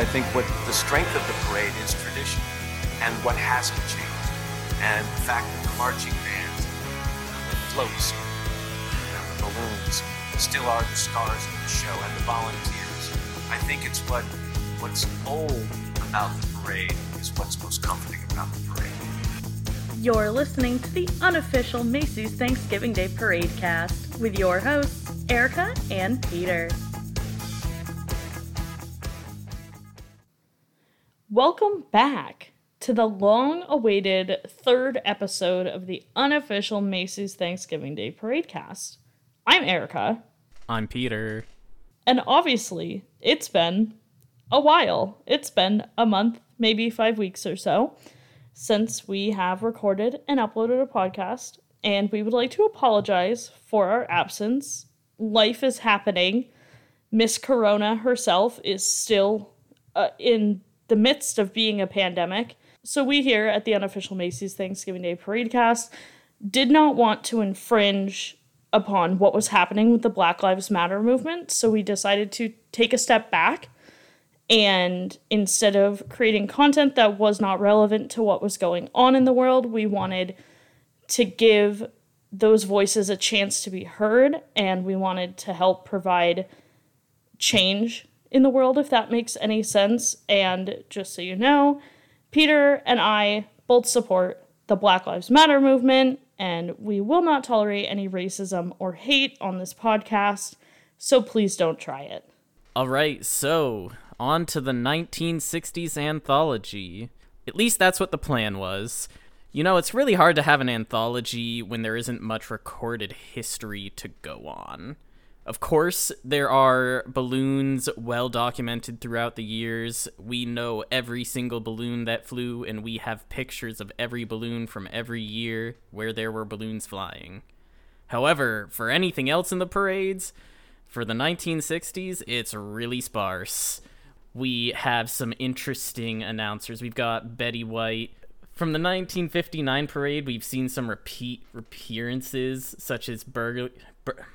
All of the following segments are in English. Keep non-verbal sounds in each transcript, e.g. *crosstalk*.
I think what the strength of the parade is tradition and what hasn't changed. And the fact that the marching bands, the floats, and the balloons still are the stars of the show and the volunteers. I think it's what what's old about the parade is what's most comforting about the parade. You're listening to the unofficial Macy's Thanksgiving Day Parade cast with your hosts, Ericka and Peter. Welcome back to the long awaited third episode of the unofficial Macy's Thanksgiving Day Parade cast. I'm Ericka. I'm Peter. And obviously, it's been a while. It's been a month, maybe five weeks or so, since we have recorded and uploaded a podcast. And we would like to apologize for our absence. Life is happening. Miss Corona herself is still uh, in the midst of being a pandemic. So we here at the unofficial Macy's Thanksgiving Day Parade cast did not want to infringe upon what was happening with the Black Lives Matter movement. So we decided to take a step back and instead of creating content that was not relevant to what was going on in the world, we wanted to give those voices a chance to be heard and we wanted to help provide change in the world, if that makes any sense. And just so you know, Peter and I both support the Black Lives Matter movement, and we will not tolerate any racism or hate on this podcast, so please don't try it. All right, so on to the 1960s anthology. At least that's what the plan was. You know, it's really hard to have an anthology when there isn't much recorded history to go on. Of course, there are balloons well documented throughout the years. We know every single balloon that flew, and we have pictures of every balloon from every year where there were balloons flying. However, for anything else in the parades, for the 1960s, it's really sparse. We have some interesting announcers. We've got Betty White. From the 1959 parade, we've seen some repeat appearances, such as Burger. Bur-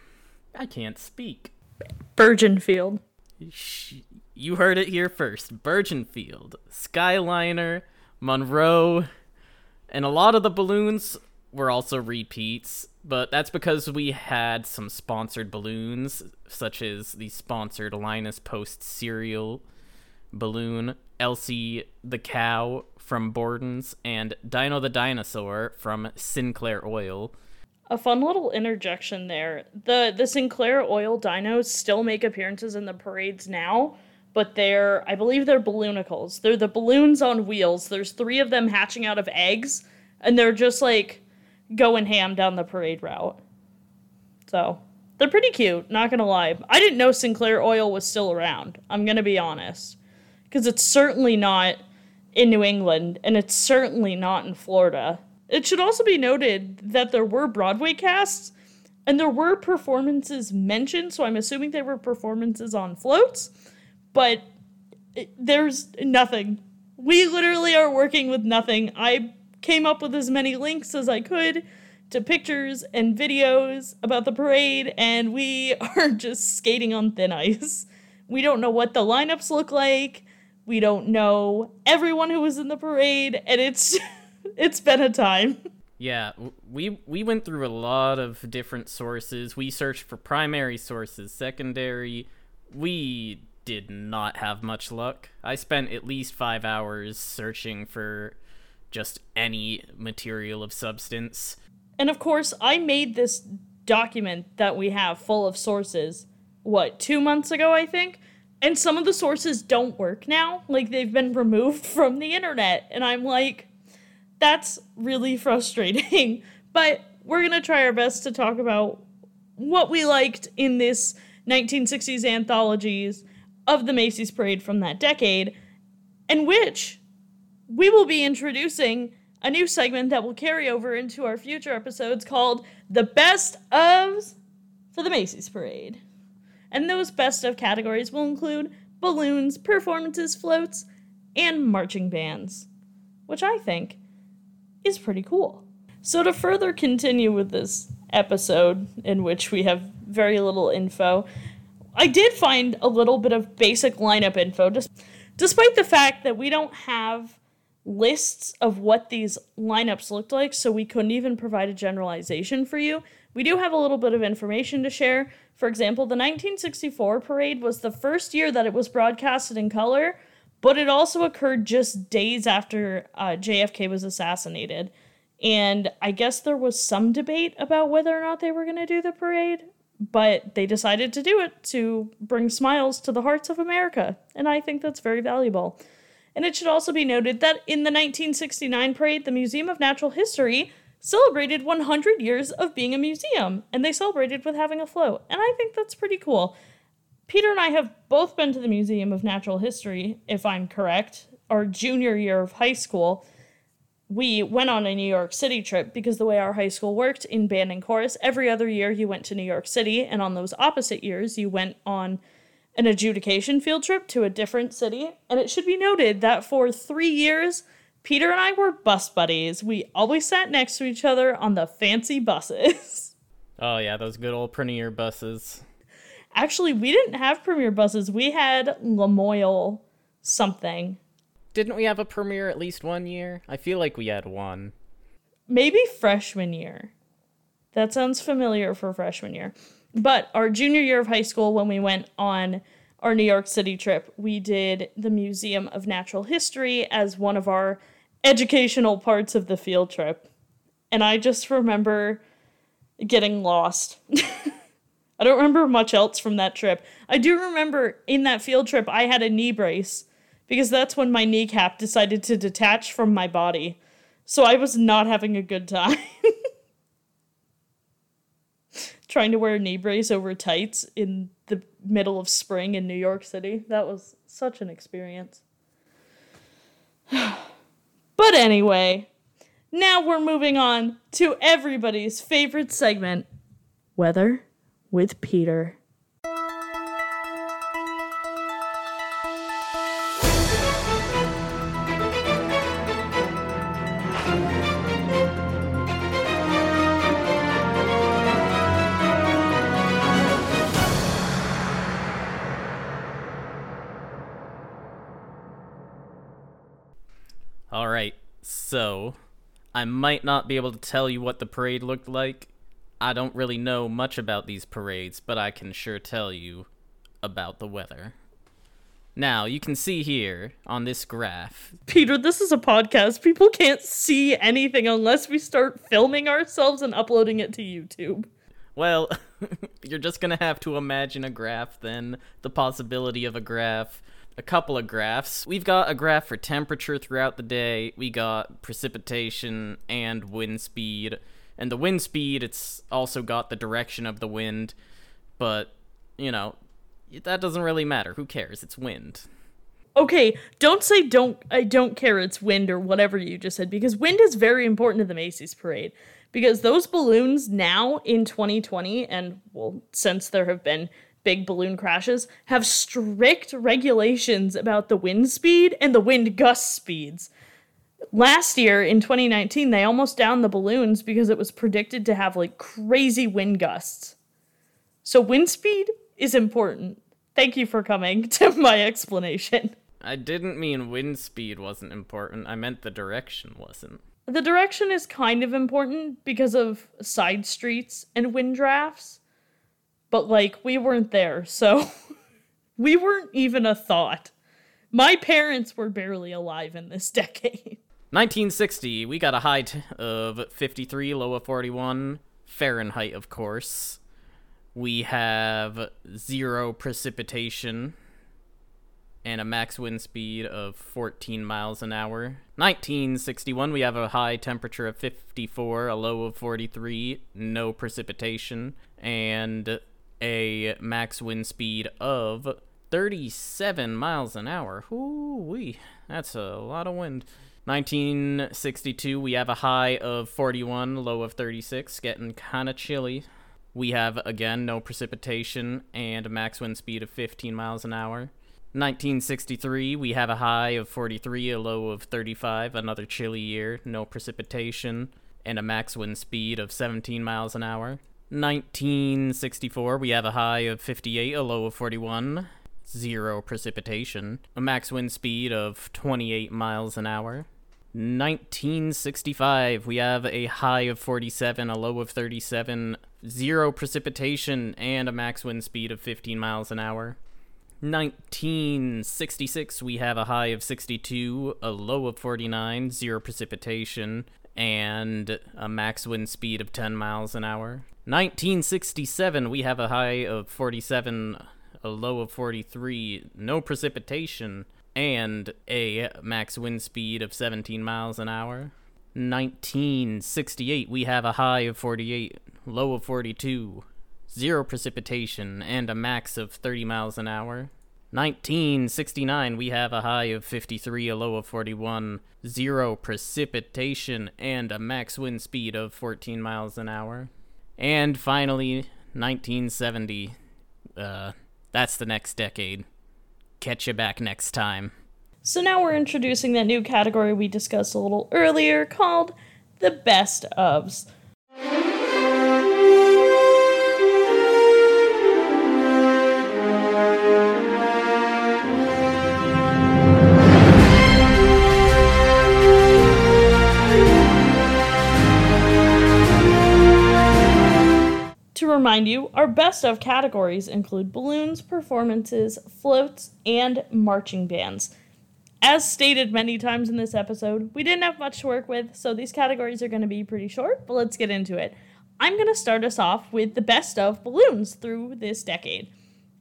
I can't speak. Burgeonfield. You heard it here first. Burgeonfield, Skyliner, Monroe, and a lot of the balloons were also repeats, but that's because we had some sponsored balloons, such as the sponsored Linus Post cereal balloon, Elsie the cow from Borden's, and Dino the dinosaur from Sinclair Oil. A fun little interjection there. The the Sinclair Oil dinos still make appearances in the parades now, but they're I believe they're balloonicles. They're the balloons on wheels. There's 3 of them hatching out of eggs and they're just like going ham down the parade route. So, they're pretty cute, not to lie. I didn't know Sinclair Oil was still around. I'm to be honest. Cuz it's certainly not in New England and it's certainly not in Florida. It should also be noted that there were Broadway casts and there were performances mentioned, so I'm assuming they were performances on floats, but there's nothing. We literally are working with nothing. I came up with as many links as I could to pictures and videos about the parade, and we *laughs* are just skating on thin ice. We don't know what the lineups look like. We don't know everyone who was in the parade, and it's *laughs* it's been a time. Yeah, we we went through a lot of different sources. We searched for primary sources, secondary. We did not have much luck. I spent at least 5 hours searching for just any material of substance. And of course, I made this document that we have full of sources what, 2 months ago, I think. And some of the sources don't work now. Like they've been removed *laughs* from the internet and I'm like that's really frustrating. *laughs* but we're going to try our best to talk about what we liked in this 1960s anthologies of the Macy's Parade from that decade, and which we will be introducing a new segment that will carry over into our future episodes called The Best ofs for the Macy's Parade. And those best of categories will include balloons, performances, floats, and marching bands, which I think is pretty cool. So, to further continue with this episode, in which we have very little info, I did find a little bit of basic lineup info. Just despite the fact that we don't have lists of what these lineups looked like, so we couldn't even provide a generalization for you. We do have a little bit of information to share. For example, the 1964 parade was the first year that it was broadcasted in color, but it also occurred just days after uh, JFK was assassinated. And I guess there was some debate about whether or not they were going to do the parade, but they decided to do it to bring smiles to the hearts of America. And I think that's very valuable. And it should also be noted that in the 1969 parade, the Museum of Natural History celebrated 100 years of being a museum, and they celebrated with having a float. And I think that's pretty cool. Peter and I have both been to the Museum of Natural History, if I'm correct, our junior year of high school. We went on a New York City trip because the way our high school worked in band and chorus, every other year you went to New York City, and on those opposite years you went on an adjudication field trip to a different city. And it should be noted that for three years, Peter and I were bus buddies. We always sat next to each other on the fancy buses. *laughs* Oh, yeah, those good old Premier buses. Actually, we didn't have Premier buses. We had Lamoille something. Didn't we have a Premier at least one year? I feel like we had one. Maybe freshman year. That sounds familiar for freshman year. But our junior year of high school, when we went on our New York City trip, we did the Museum of Natural History as one of our educational parts of the field trip. And I just remember getting lost. *laughs* I don't remember much else from that trip. I do remember in that field trip, I had a knee brace because that's when my kneecap decided to detach from my body. So I was not having a good time. *laughs* Trying to wear a knee brace over tights in the middle of spring in New York City. That was such an experience. *sighs* but anyway, now we're moving on to everybody's favorite segment weather with Peter. All right, so I might not be able to tell you what the parade looked like. I don't really know much about these parades, but I can sure tell you about the weather. Now, you can see here on this graph. Peter, this is a podcast. People can't see anything unless we start filming ourselves and uploading it to YouTube. Well, *laughs* you're just going to have to imagine a graph then, the possibility of a graph, a couple of graphs. We've got a graph for temperature throughout the day, we got precipitation and wind speed. And the wind speed, it's also got the direction of the wind, but, you know, that doesn't really matter. Who cares? It's wind. Okay, don't say don't I don't care it's wind or whatever you just said because wind is very important to the Macy's parade because those balloons now in 2020 and well since there have been big balloon crashes have strict regulations about the wind speed and the wind gust speeds. Last year in 2019 they almost downed the balloons because it was predicted to have like crazy wind gusts. So wind speed is important. Thank you for coming *laughs* to my explanation. I didn't mean wind speed wasn't important. I meant the direction wasn't. The direction is kind of important because of side streets and wind drafts. But like we weren't there, so *laughs* we weren't even a thought. My parents were barely alive in this *laughs* decade. 1960, we got a high t- of 53, low of 41. Fahrenheit, of course. We have zero precipitation and a max wind speed of 14 miles an hour. 1961, we have a high temperature of 54, a low of 43, no precipitation, and a max wind speed of 37 miles an hour. Hoo-wee, that's a lot of wind. 1962, we have a high of 41, low of 36, getting kind of chilly. We have, again, no precipitation and a max wind speed of 15 miles an hour. 1963, we have a high of 43, a low of 35, another chilly year, no precipitation, and a max wind speed of 17 miles an hour. 1964, we have a high of 58, a low of 41. zero precipitation, a max wind speed of 28 miles an hour. 1965, we have a high of 47, a low of 37, zero precipitation, and a max wind speed of 15 miles an hour. 1966, we have a high of 62, a low of 49, zero precipitation, and a max wind speed of 10 miles an hour. 1967, we have a high of 47, a low of 43, no precipitation, and a max wind speed of 17 miles an hour. 1968, we have a high of 48, low of 42, zero precipitation, and a max of 30 miles an hour. 1969, we have a high of 53, a low of 41, zero precipitation, and a max wind speed of 14 miles an hour. And finally, 1970, uh, that's the next decade. Catch you back next time. So now we're introducing that new category we discussed a little earlier called the best ofs. To remind you, our best of categories include balloons, performances, floats, and marching bands. As stated many times in this episode, we didn't have much to work with, so these categories are going to be pretty short, but let's get into it. I'm going to start us off with the best of balloons through this decade.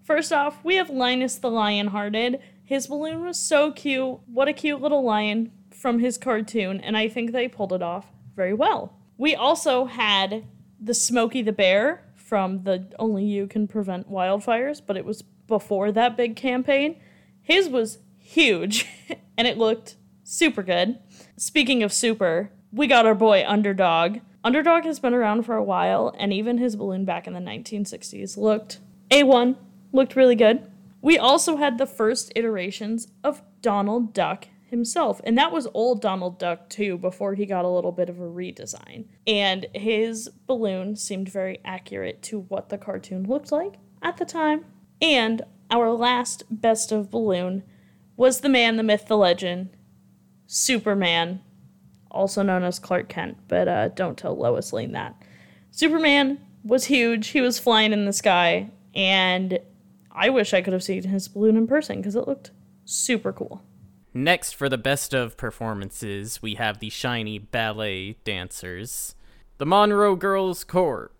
First off, we have Linus the Lionhearted. His balloon was so cute. What a cute little lion from his cartoon, and I think they pulled it off very well. We also had the Smokey the Bear from the Only You Can Prevent Wildfires, but it was before that big campaign. His was huge *laughs* and it looked super good. Speaking of super, we got our boy Underdog. Underdog has been around for a while, and even his balloon back in the 1960s looked A1, looked really good. We also had the first iterations of Donald Duck himself. And that was old Donald Duck too, before he got a little bit of a redesign. And his balloon seemed very accurate to what the cartoon looked like at the time. And our last best of balloon was the man, the myth, the legend, Superman, also known as Clark Kent, but uh, don't tell Lois Lane that. Superman was huge. He was flying in the sky, and I wish I could have seen his balloon in person because it looked super cool. Next, for the best of performances, we have the shiny ballet dancers. The Monroe Girls Corps.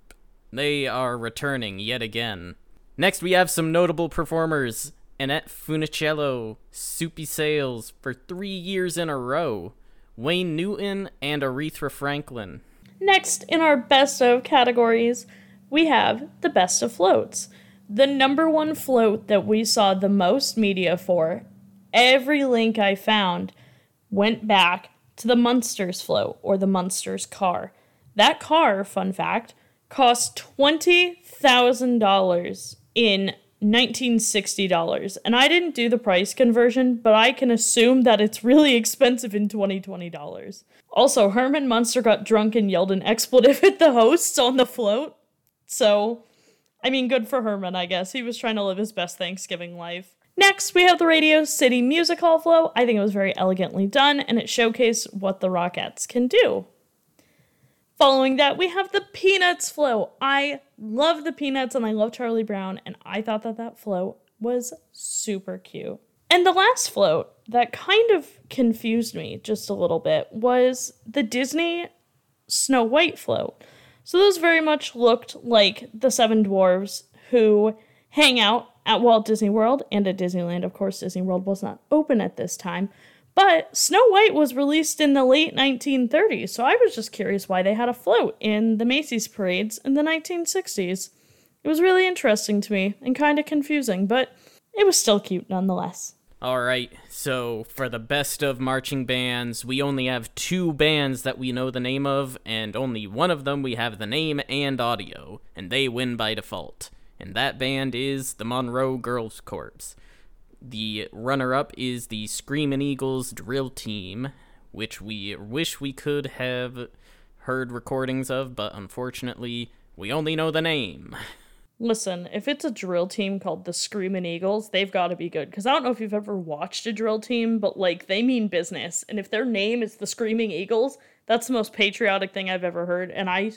They are returning yet again. Next, we have some notable performers Annette Funicello, Soupy Sales for three years in a row, Wayne Newton, and Aretha Franklin. Next, in our best of categories, we have the best of floats. The number one float that we saw the most media for every link I found went back to the Munsters float or the Munsters car. That car, fun fact, cost $20,000 in 1960 dollars. And i didn't do the price conversion but i can assume that it's really expensive in 2020 dollars. Also herman munster got drunk and yelled an expletive at the hosts on the float. So i mean good for herman i guess. He was trying to live his best thanksgiving life Next, we have the Radio City Music Hall flow. I think it was very elegantly done and it showcased what the Rockettes can do. Following that, we have the Peanuts flow. I love the Peanuts and I love Charlie Brown, and I thought that that float was super cute. And the last float that kind of confused me just a little bit was the Disney Snow White float. So those very much looked like the seven dwarves who hang out at Walt Disney World and at Disneyland. Of course, Disney World was not open at this time. But Snow White was released in the late 1930s, so I was just curious why they had a float in the Macy's parades in the 1960s. It was really interesting to me and kind of confusing, but it was still cute nonetheless. All right, so for the best of marching bands, we only have two bands that we know the name of, and only one of them we have the name and audio, and they win by default and that band is the Monroe Girls Corps. The runner up is the Screamin' Eagles Drill Team, which we wish we could have heard recordings of, but unfortunately, we only know the name. Listen, if it's a drill team called the Screaming Eagles, they've got to be good. Because I don't know if you've ever watched a drill team, but like they mean business. And if their name is the Screaming Eagles, that's the most patriotic thing I've ever heard. And I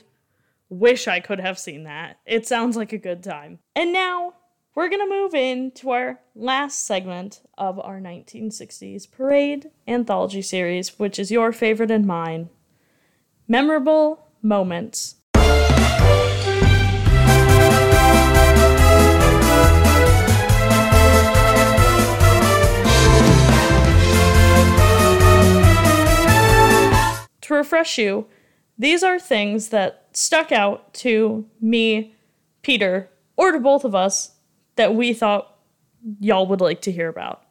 wish I could have seen that. It sounds like a good time. And now we're going to move into our last segment of our 1960s parade anthology series, which is your favorite and mine memorable moments. To refresh you, these are things that stuck out to me, Peter, or to both of us that we thought y'all would like to hear about.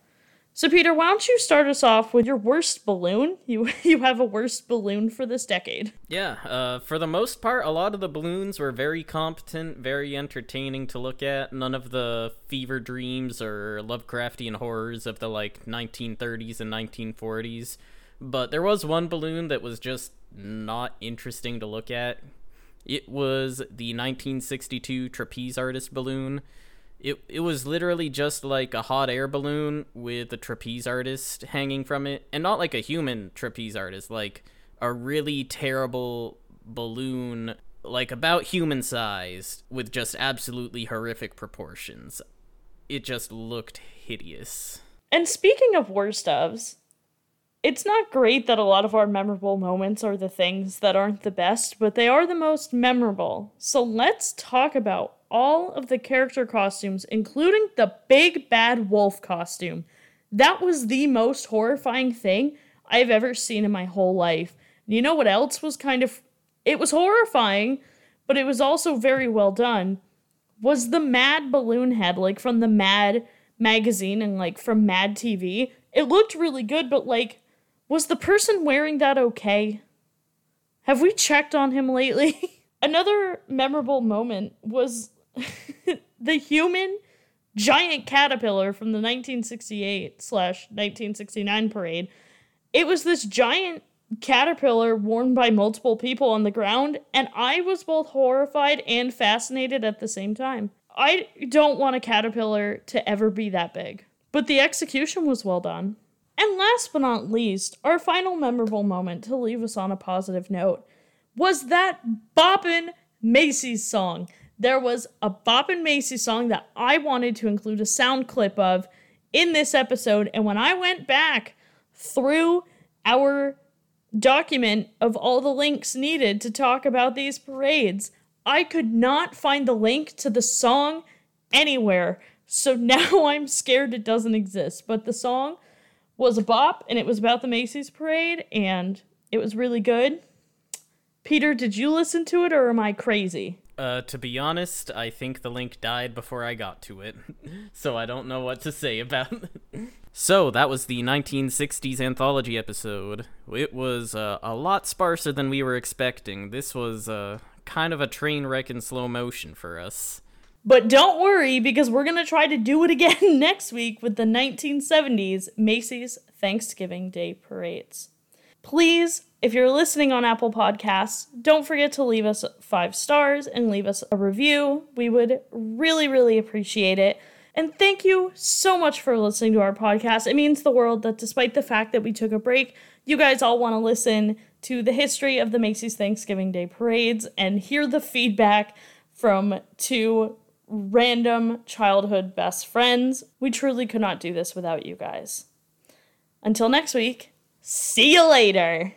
So, Peter, why don't you start us off with your worst balloon? *laughs* You you have a worst balloon for this decade. Yeah, uh, for the most part, a lot of the balloons were very competent, very entertaining to look at. None of the fever dreams or Lovecraftian horrors of the like 1930s and 1940s. But there was one balloon that was just not interesting to look at. It was the 1962 trapeze artist balloon. It it was literally just like a hot air balloon with a trapeze artist hanging from it, and not like a human trapeze artist, like a really terrible balloon like about human sized with just absolutely horrific proportions. It just looked hideous. And speaking of worst ofs, it's not great that a lot of our memorable moments are the things that aren't the best, but they are the most memorable. So let's talk about all of the character costumes, including the big bad wolf costume. That was the most horrifying thing I've ever seen in my whole life. You know what else was kind of. It was horrifying, but it was also very well done. Was the Mad Balloon Head, like from the Mad magazine and like from Mad TV. It looked really good, but like was the person wearing that okay? Have we checked on him lately? *laughs* Another memorable moment was *laughs* the human giant caterpillar from the 1968 slash 1969 parade. It was this giant caterpillar worn by multiple people on the ground, and I was both horrified and fascinated at the same time. I don't want a caterpillar to ever be that big, but the execution was well done. And last but not least, our final memorable moment to leave us on a positive note was that Boppin' Macy's song. There was a Boppin' Macy's song that I wanted to include a sound clip of in this episode, and when I went back through our document of all the links needed to talk about these parades, I could not find the link to the song anywhere. So *laughs* now I'm scared it doesn't exist. But the song was a bop and it was about the Macy's parade and it was really good. Peter, did you listen to it or am I crazy? Uh, to be honest, I think the link died before I got to it, *laughs* so I don't know what to say about it. so, that was the 1960s anthology episode. It was uh, a lot sparser than we were expecting. This was uh, kind of a train wreck in slow motion for us. But don't worry, because we're going to try to do it again *laughs* next week with the 1970s Macy's Thanksgiving Day parades. Please, if you're listening on Apple Podcasts, don't forget to leave us five stars and leave us a review. We would really, really appreciate it. And thank you so much for listening to our podcast. It means the world that despite the fact that we took a break, you guys all want to listen to the history of the Macy's Thanksgiving Day parades and hear the feedback from two random childhood best friends. We truly could not do this without you guys. Until next week, see you later.